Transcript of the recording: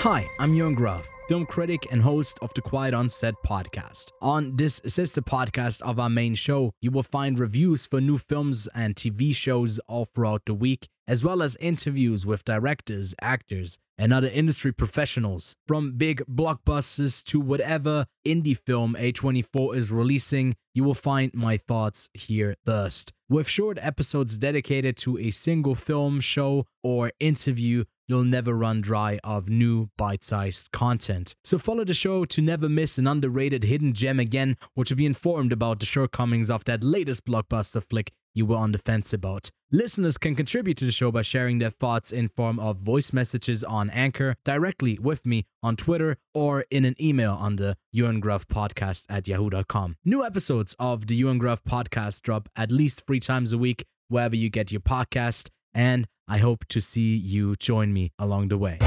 Hi, I'm Ewan Graf, film critic and host of the Quiet on Set podcast. On this sister podcast of our main show, you will find reviews for new films and TV shows all throughout the week, as well as interviews with directors, actors, and other industry professionals. From big blockbusters to whatever indie film A24 is releasing, you will find my thoughts here first. With short episodes dedicated to a single film, show, or interview, you'll never run dry of new bite sized content. So follow the show to never miss an underrated hidden gem again or to be informed about the shortcomings of that latest blockbuster flick you were on the fence about. Listeners can contribute to the show by sharing their thoughts in form of voice messages on Anchor, directly with me on Twitter, or in an email on the Graf podcast at yahoo.com. New episodes of the Graf podcast drop at least three times a week wherever you get your podcast, and I hope to see you join me along the way.